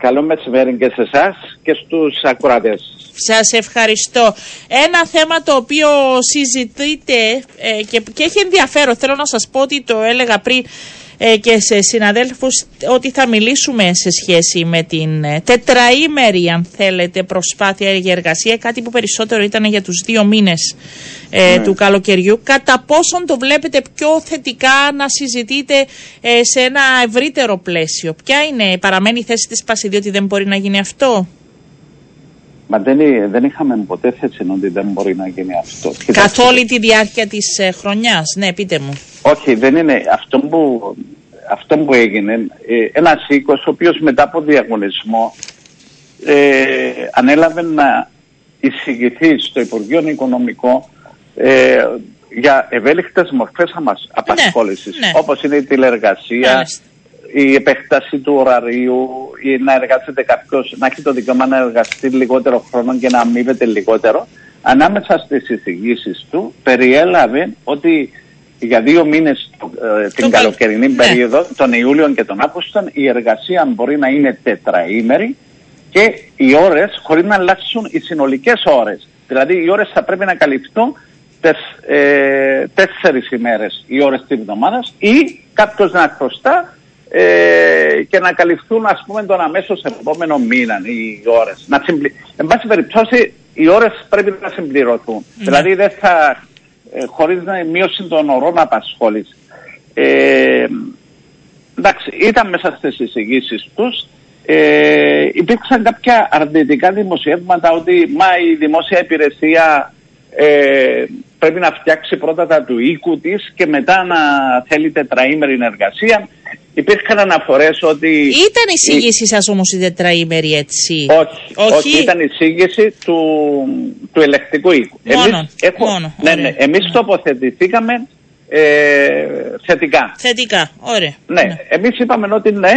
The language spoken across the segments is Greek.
Καλό μεσημέρι και σε εσάς και στους ακροατές. Σας ευχαριστώ. Ένα θέμα το οποίο συζητείτε ε, και, και έχει ενδιαφέρον, θέλω να σας πω ότι το έλεγα πριν ε, και σε συναδέλφους ότι θα μιλήσουμε σε σχέση με την ε, τετραήμερη αν θέλετε προσπάθεια για εργασία κάτι που περισσότερο ήταν για τους δύο μήνες ε, ναι. του καλοκαιριού κατά πόσον το βλέπετε πιο θετικά να συζητείτε σε ένα ευρύτερο πλαίσιο ποια είναι παραμένει η θέση της Πασιδίου ότι δεν μπορεί να γίνει αυτό; Μα δεν, δεν είχαμε ποτέ θέση ότι δεν μπορεί να γίνει αυτό. Καθ' όλη τη διάρκεια της ε, χρονιάς, ναι πείτε μου. Όχι, δεν είναι. Αυτό που, αυτό που έγινε, ε, ένας οίκος ο οποίος μετά από διαγωνισμό ε, ανέλαβε να εισηγηθεί στο Υπουργείο Οικονομικό ε, για ευέλικτες μορφές μας ναι, απασχόλησης, ναι, όπως είναι η τηλεργασία, η επέκταση του ωραρίου ή να εργάζεται κάποιος, να έχει το δικαίωμα να εργαστεί λιγότερο χρόνο και να αμείβεται λιγότερο. Ανάμεσα στις εισηγήσεις του περιέλαβε ότι για δύο μήνες ε, την καλοκαιρινή ναι. περίοδο, τον Ιούλιο και τον Αύγουστο, η εργασία μπορεί να είναι τετραήμερη και οι ώρες χωρίς να αλλάξουν οι συνολικές ώρες. Δηλαδή οι ώρες θα πρέπει να καλυφθούν τεσ, ε, τέσσερις ημέρες οι ώρες της εβδομάδας ή κάποιος να χρωστά ε, και να καλυφθούν ας πούμε τον αμέσως επόμενο μήνα οι ώρες. Να συμπλη... Εν πάση περιπτώσει οι ώρες πρέπει να συμπληρωθούν. Ναι. Δηλαδή δεν θα, ε, χωρίς να μείωση των ωρών απασχόληση. Ε, εντάξει, ήταν μέσα στις εισηγήσεις τους. Ε, υπήρξαν κάποια αρνητικά δημοσιεύματα ότι μα η δημόσια υπηρεσία ε, πρέπει να φτιάξει πρώτα τα του οίκου της και μετά να θέλει τετραήμερη εργασία. Υπήρχαν αναφορές ότι. Ήταν η εισήγησή σας όμως η τετραήμερη έτσι; Όχι, όχι; ήταν η εισήγηση του, του ελεκτικού οίκου. Μόνο, εμείς, μόνο, ναι, ναι, εμείς τοποθετηθήκαμε ε, θετικά. Θετικά, ωραία. Ναι, ναι. εμείς είπαμε ότι ναι,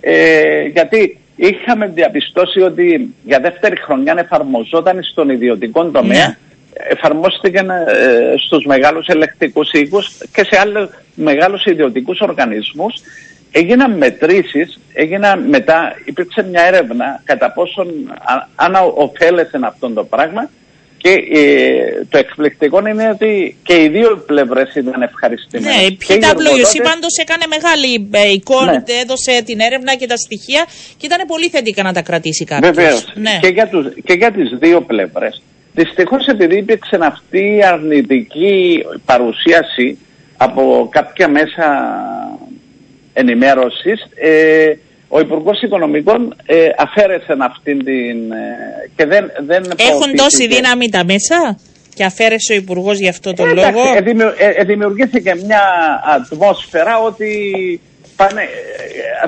ε, γιατί είχαμε διαπιστώσει ότι για δεύτερη χρονιά εφαρμοζόταν στον ιδιωτικό τομέα ναι εφαρμόστηκαν ε, στους μεγάλους ελεκτικούς οίκους και σε άλλους μεγάλους ιδιωτικούς οργανισμούς. Έγιναν μετρήσεις, έγιναν μετά, υπήρξε μια έρευνα κατά πόσον αν ωφέλεσαι αυτό το πράγμα και ε, το εκπληκτικό είναι ότι και οι δύο πλευρές ήταν ευχαριστημένες. Ναι, η PwC πάντως έκανε μεγάλη ε, εικόνα, ναι. έδωσε την έρευνα και τα στοιχεία και ήταν πολύ θετικά να τα κρατήσει κάποιος. Βεβαίως, ναι. και, για τους, και για τις δύο πλευρές. Δυστυχώς επειδή υπήρξε αυτή η αρνητική παρουσίαση από κάποια μέσα ενημέρωσης, ε, ο Υπουργός Οικονομικών ε, αφαίρεσε αυτήν την... Ε, και δεν, δεν Έχουν τόση δύναμη τα μέσα και αφαίρεσε ο Υπουργός γι' αυτό τον ε, λόγο; Ε, δημιουργήθηκε μια ατμόσφαιρα ότι πάνε,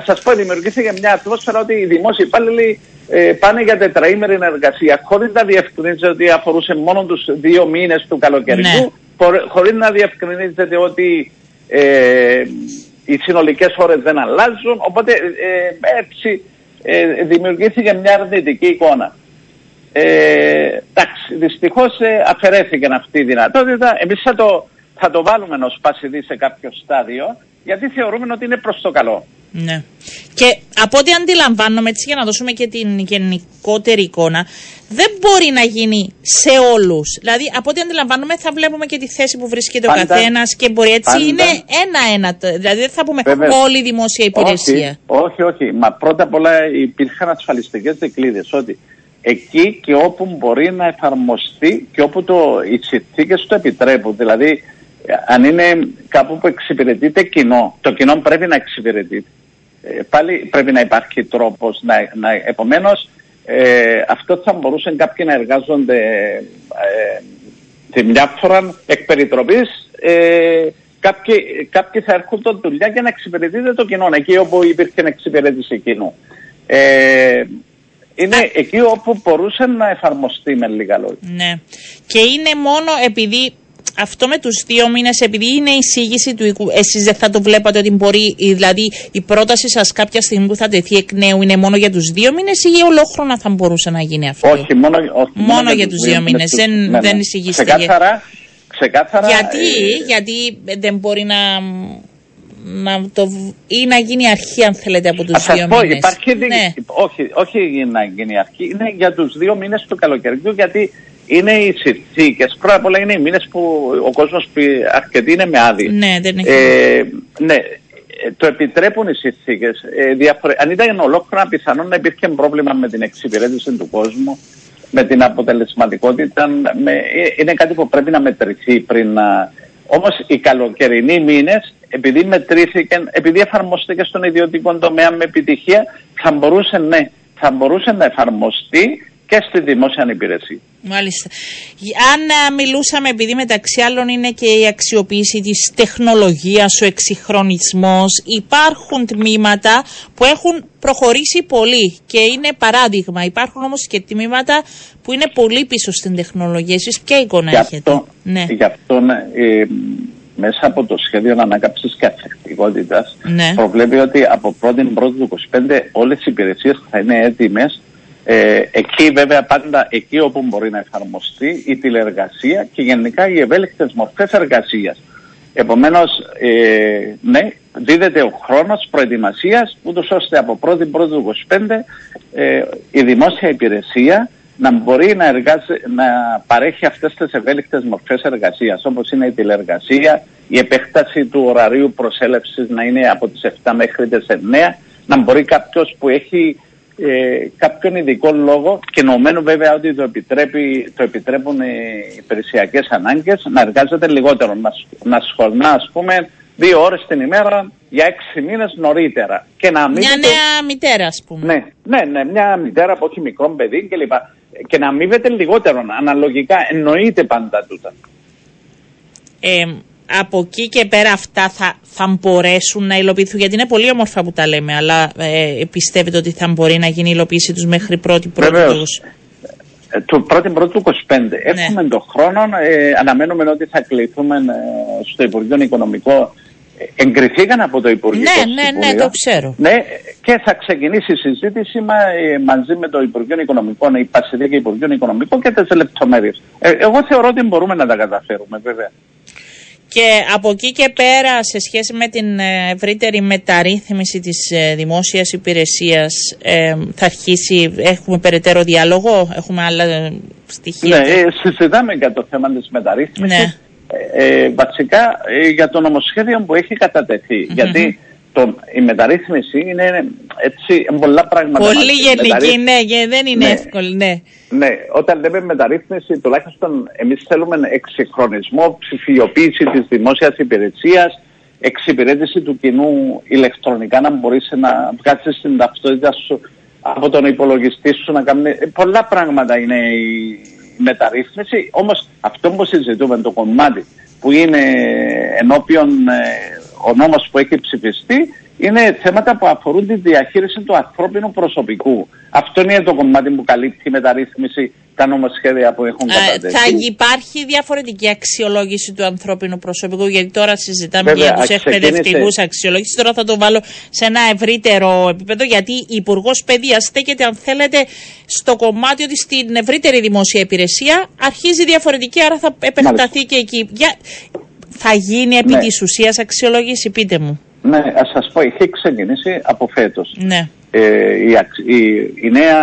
σας πω, δημιουργήθηκε μια ατμόσφαιρα ότι οι δημόσιοι υπάλληλοι ε, πάνε για τετραήμερη εργασία χωρίς να διευκρινίζεται ότι αφορούσε μόνο τους δύο μήνες του καλοκαιριού, ναι. χωρίς να διευκρινίζεται ότι ε, οι συνολικές ώρες δεν αλλάζουν, οπότε ε, έτσι ε, δημιουργήθηκε μια αρνητική εικόνα. Ε, εντάξει, δυστυχώς ε, αφαιρέθηκε αυτή η δυνατότητα. Εμείς θα το, θα το βάλουμε ως πασιδί σε κάποιο στάδιο, γιατί θεωρούμε ότι είναι προς το καλό. Ναι. Και από ό,τι αντιλαμβάνομαι, έτσι για να δώσουμε και την γενικότερη εικόνα, δεν μπορεί να γίνει σε όλους. Δηλαδή, από ό,τι αντιλαμβάνομαι, θα βλέπουμε και τη θέση που βρίσκεται ο καθένας και μπορεί έτσι. Είναι ένα-ένα. Δηλαδή, δεν θα πούμε όλη η δημόσια υπηρεσία. Όχι, όχι, όχι. Μα πρώτα απ' όλα υπήρχαν ασφαλιστικές δικλείδες ότι εκεί και όπου μπορεί να εφαρμοστεί και όπου το, οι συνθήκες το επιτρέπουν. Δηλαδή, αν είναι κάπου που εξυπηρετείται κοινό, το κοινό πρέπει να εξυπηρετείται. Ε, πάλι πρέπει να υπάρχει τρόπος. Να, να, επομένως, ε, αυτό θα μπορούσαν κάποιοι να εργάζονται ε, τη μια φορά εκ περιτροπής, ε, κάποιοι, κάποιοι θα έρχονται δουλειά για να εξυπηρετείται το κοινό, εκεί όπου υπήρχε εξυπηρέτηση κοινού. Ε, είναι εκεί όπου μπορούσε να εφαρμοστεί με λίγα λόγια. Ναι. Και είναι μόνο επειδή αυτό με τους δύο μήνες, επειδή είναι η εισήγηση του οίκου, εσείς δεν θα το βλέπατε ότι μπορεί, δηλαδή η πρόταση σας κάποια στιγμή που θα τεθεί εκ νέου είναι μόνο για τους δύο μήνες ή ολόχρονα θα μπορούσε να γίνει αυτό; Όχι, μόνο, όχι, μόνο, μόνο για, τους δύο μήνες. Δεν, ναι, δεν εισηγήσετε. Ξεκάθαρα, ξεκάθαρα. Γιατί, ε, γιατί δεν μπορεί να να το, ή να γίνει αρχή, αν θέλετε, από τους δύο μήνες. Υπάρχει ναι. όχι, όχι να γίνει αρχή, είναι για τους δύο μήνες του καλοκαιριού, γιατί είναι οι συνθήκες. Πρώτα απ' όλα είναι οι μήνες που ο κόσμος αρκετοί είναι με άδεια. Ναι, δεν έχει. Ε, ναι, το επιτρέπουν οι συνθήκες. Ε, Αν ήταν ολόκληρα, πιθανόν να υπήρχε πρόβλημα με την εξυπηρέτηση του κόσμου, με την αποτελεσματικότητα. Με, ε, είναι κάτι που πρέπει να μετρηθεί πριν να. Όμως οι καλοκαιρινοί μήνες, επειδή μετρήθηκαν, επειδή εφαρμοστήκε στον ιδιωτικό τομέα με επιτυχία, θα μπορούσε, ναι, θα μπορούσε να εφαρμοστεί και στη δημόσια υπηρεσία. Μάλιστα. Αν μιλούσαμε, επειδή μεταξύ άλλων είναι και η αξιοποίηση της τεχνολογίας, ο εξυγχρονισμός, υπάρχουν τμήματα που έχουν προχωρήσει πολύ και είναι παράδειγμα. Υπάρχουν όμως και τμήματα που είναι πολύ πίσω στην τεχνολογία. Εσείς ποια εικόνα γι έχετε; ναι. Γι' αυτό ναι, ε, μέσα από το σχέδιο ανάκαψης και αθεκτικότητας ναι. προβλέπει ότι από 1η του 2025 όλες οι υπηρεσίες θα είναι έτοιμες ε, εκεί βέβαια πάντα εκεί όπου μπορεί να εφαρμοστεί η τηλεεργασία και γενικά οι ευέλικτες μορφές εργασίας. Επομένως, ε, ναι, δίδεται ο χρόνος προετοιμασίας ούτως ώστε από 1η του 2025 ε, η δημόσια υπηρεσία να μπορεί να, να παρέχει αυτές τις ευέλικτες μορφές εργασίας όπως είναι η τηλεεργασία, η επέκταση του ωραρίου προσέλευσης να είναι από τις 7 μέχρι τις 9 να μπορεί κάποιος που έχει ε, κάποιον ειδικό λόγο και νομμένου βέβαια ότι το, επιτρέπει, το επιτρέπουν οι υπηρεσιακές ανάγκες να εργάζεται λιγότερο. Να, να σχολνά, ας πούμε, δύο ώρες την ημέρα για έξι μήνες νωρίτερα. Και να μια νέα μητέρα, ας πούμε. Ναι, ναι, ναι, μια μητέρα από όχι μικρό παιδί κλπ. Και να αμείβεται λιγότερο. Αναλογικά εννοείται πάντα τούτα. Ε, από εκεί και πέρα αυτά θα, θα μπορέσουν να υλοποιηθούν, γιατί είναι πολύ όμορφα που τα λέμε, αλλά ε, πιστεύετε ότι θα μπορεί να γίνει η υλοποίηση τους μέχρι πρώτη πρώτη ε, το πρώτη πρώτη του 25. Ναι. Έχουμε τον χρόνο, ε, αναμένουμε ότι θα κληθούμε ε, στο Υπουργείο Οικονομικό. Ε, εγκριθήκαν από το Υπουργείο Ναι, ναι, ναι, το ξέρω. Ναι, και θα ξεκινήσει η συζήτηση μα, μαζί με το Υπουργείο Οικονομικών, η Πασιδία και Υπουργείο Οικονομικών και τις λεπτομέρειες. εγώ θεωρώ ότι μπορούμε να τα καταφέρουμε, βέβαια. Και από εκεί και πέρα, σε σχέση με την ε, ευρύτερη μεταρρύθμιση της ε, δημόσιας υπηρεσίας, ε, θα αρχίσει, έχουμε περαιτέρω διάλογο, έχουμε άλλα στοιχεία; Ναι, συζητάμε για το θέμα της μεταρρύθμισης. Ναι. Ε, βασικά για το νομοσχέδιο που έχει Γιατί το, η μεταρρύθμιση είναι έτσι πολλά πράγματα. Πολύ γενική, ναι, δεν είναι ναι. εύκολη, ναι. Ναι, όταν λέμε μεταρρύθμιση, τουλάχιστον εμείς θέλουμε εξυγχρονισμό, ψηφιοποίηση της δημόσιας υπηρεσίας, εξυπηρέτηση του κοινού ηλεκτρονικά, να μπορείς να βγάλεις την ταυτότητα σου από τον υπολογιστή σου να κάνει... Πολλά πράγματα είναι η μεταρρύθμιση, όμως αυτό που συζητούμε, το κομμάτι που είναι ενώπιον ε, ο νόμος που έχει ψηφιστεί είναι θέματα που αφορούν τη διαχείριση του ανθρώπινου προσωπικού. Αυτό είναι το κομμάτι που καλύπτει η μεταρρύθμιση τα νομοσχέδια που έχουν κατατεθεί. Θα υπάρχει διαφορετική αξιολόγηση του ανθρώπινου προσωπικού, γιατί τώρα συζητάμε Βέβαια, για τους εκπαιδευτικούς αξιολόγηση. Τώρα θα το βάλω σε ένα ευρύτερο επίπεδο, γιατί η Υπουργός Παιδείας στέκεται, αν θέλετε, στο κομμάτι ότι στην ευρύτερη δημόσια υπηρεσία αρχίζει διαφορετική, άρα θα επεκταθεί και εκεί. Για... Θα γίνει επί ναι. της ουσίας αξιολόγηση, πείτε μου. Ναι, ας σας πω, είχε ξεκινήσει από φέτος. Ναι. Ε, η, η, η, νέα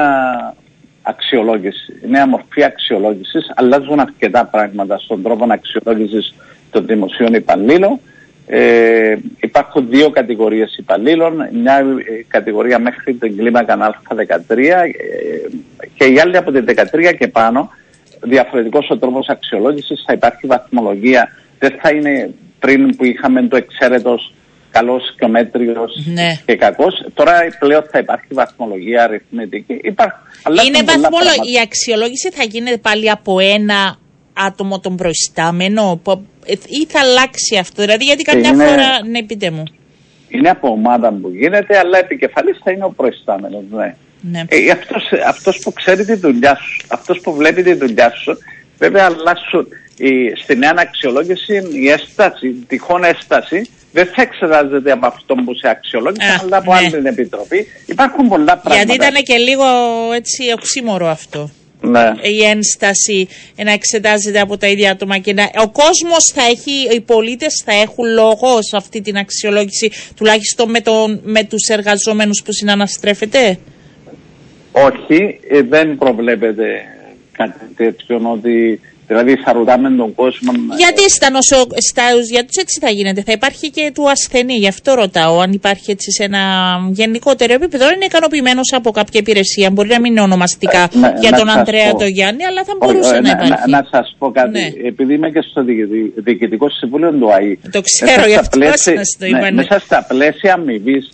αξιολόγηση, η νέα μορφή αξιολόγησης αλλάζουν αρκετά πράγματα στον τρόπο αξιολόγησης των δημοσίων υπαλλήλων. Ε, υπάρχουν δύο κατηγορίες υπαλλήλων, μια ε, κατηγορία μέχρι την κλίμακα Α13 ε, και η άλλη από την 13 και πάνω, διαφορετικός ο τρόπος αξιολόγησης, θα υπάρχει βαθμολογία, δεν θα είναι πριν που είχαμε το εξαίρετος καλός και ο μέτριο ναι. και κακός. Τώρα πλέον θα υπάρχει βαθμολογία αριθμητική. Υπάρχει, Είναι βαθμολογία. Η αξιολόγηση θα γίνεται πάλι από ένα άτομο τον προϊστάμενο ή θα αλλάξει αυτό. Δηλαδή, γιατί καμιά είναι, φορά. Ναι, πείτε μου. Είναι από ομάδα που γίνεται, αλλά επικεφαλής θα είναι ο προϊστάμενος. Ναι. Ναι. Ε, αυτός, αυτός που ξέρει τη δουλειά σου, αυτός που βλέπει τη δουλειά σου, βέβαια αλλάσουν η, στη νέα αξιολόγηση η έσταση, η τυχόν έσταση δεν θα εξετάζεται από αυτόν που σε αξιολόγησε, αλλά από ναι. άλλη την επιτροπή. Υπάρχουν πολλά πράγματα. Γιατί ήταν και λίγο έτσι οξύμορο αυτό. Ναι. η ένσταση να εξετάζεται από τα ίδια άτομα και να, ο κόσμος θα έχει, οι πολίτες θα έχουν λόγο σε αυτή την αξιολόγηση τουλάχιστον με, τον, με τους εργαζόμενους που συναναστρέφεται; Όχι, ε, δεν προβλέπεται κάτι τέτοιο ότι δηλαδή θα ρωτάμε τον κόσμο. Γιατί στα νοσο... στα... για τους έτσι θα γίνεται, θα υπάρχει και του ασθενή, γι' αυτό ρωτάω, αν υπάρχει έτσι σε ένα γενικότερο επίπεδο, είναι ικανοποιημένος από κάποια υπηρεσία, μπορεί να μην είναι ονομαστικά Ε, ναι, για να τον σας Αντρέα πω. το Γιάννη, αλλά θα Όχι, μπορούσε ε, να να, υπάρχει. να, να σας πω κάτι, Ναι. επειδή είμαι και στο διοικη- Διοικητικό Συμβούλιο του ΑΗ. Το ξέρω, μέσα γι' στα αυτό πλαίσια- σας το είπα, ναι. Μέσα στα πλαίσια αμοιβής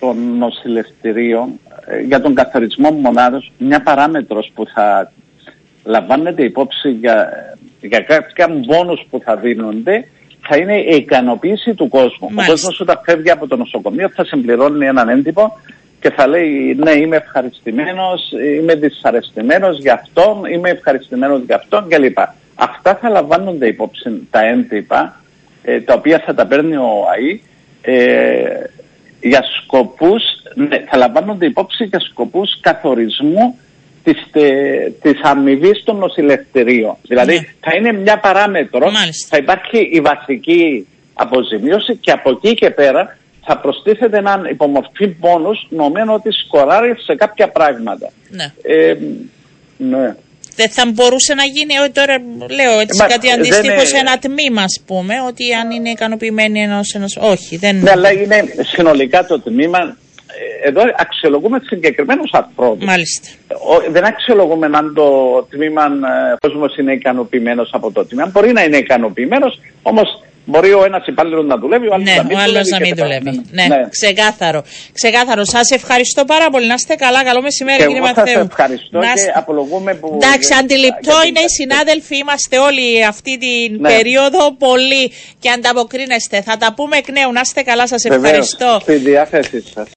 των νοσηλευτηρίων ε, για τον καθορισμό μονάδος, μια παράμετρος που θα λαμβάνεται υπόψη για, για κάποια μπόνους που θα δίνονται θα είναι η ικανοποίηση του κόσμου. Μάλιστα. Ο κόσμος όταν φεύγει από το νοσοκομείο θα συμπληρώνει έναν έντυπο και θα λέει ναι είμαι ευχαριστημένος, είμαι δυσαρεστημένος για αυτόν, είμαι ευχαριστημένος για αυτόν κλπ. Αυτά θα λαμβάνονται υπόψη τα έντυπα ε, τα οποία θα τα παίρνει ο ΑΗ ε, για σκοπούς, ναι, θα λαμβάνονται υπόψη για σκοπούς καθορισμού της, τε- της αμοιβής των νοσηλευτηρίων. Δηλαδή Ναι. θα είναι μια παράμετρο, Μάλιστα. θα υπάρχει η βασική αποζημίωση και από εκεί και πέρα θα προστίθεται έναν υπομορφή πόνους νομένου ότι σκοράρει σε κάποια πράγματα. Ναι. Ε, ναι. Δεν θα μπορούσε να γίνει, ε, τώρα λέω έτσι Μα, κάτι δεν αντίστοιχο είναι- σε ένα τμήμα, ας πούμε, ότι αν είναι ικανοποιημένοι ενός. Ενός... Όχι, δεν. Ναι, αλλά είναι συνολικά το τμήμα. Ε, Εδώ αξιολογούμε συγκεκριμένους ανθρώπους. Μάλιστα. Δεν αξιολογούμε αν το τμήμα ε, κόσμος είναι ικανοποιημένος από το τμήμα. Μπορεί να είναι ικανοποιημένος, όμως μπορεί ο ένας υπάλληλος να δουλεύει, ο άλλος Ναι, να μην ο άλλος δουλεύει. να και μην τα δουλεύει. παραπέρα. Ναι, ξεκάθαρο. Ξεκάθαρο. Σας ευχαριστώ πάρα πολύ. Να είστε καλά. Καλό μεσημέρι, Και κύριε εγώ σας Μαθαίου. ευχαριστώ Να και είστε- απολογούμε που... Εντάξει, αντιληπτό για την- είναι οι συνάδελφοι, είμαστε όλοι αυτή την Ναι. περίοδο πολύ και ανταποκρίνεστε. Θα τα πούμε εκ νέου. Να είστε καλά, σας Βεβαίως, ευχαριστώ. Στη διάθεσή σας.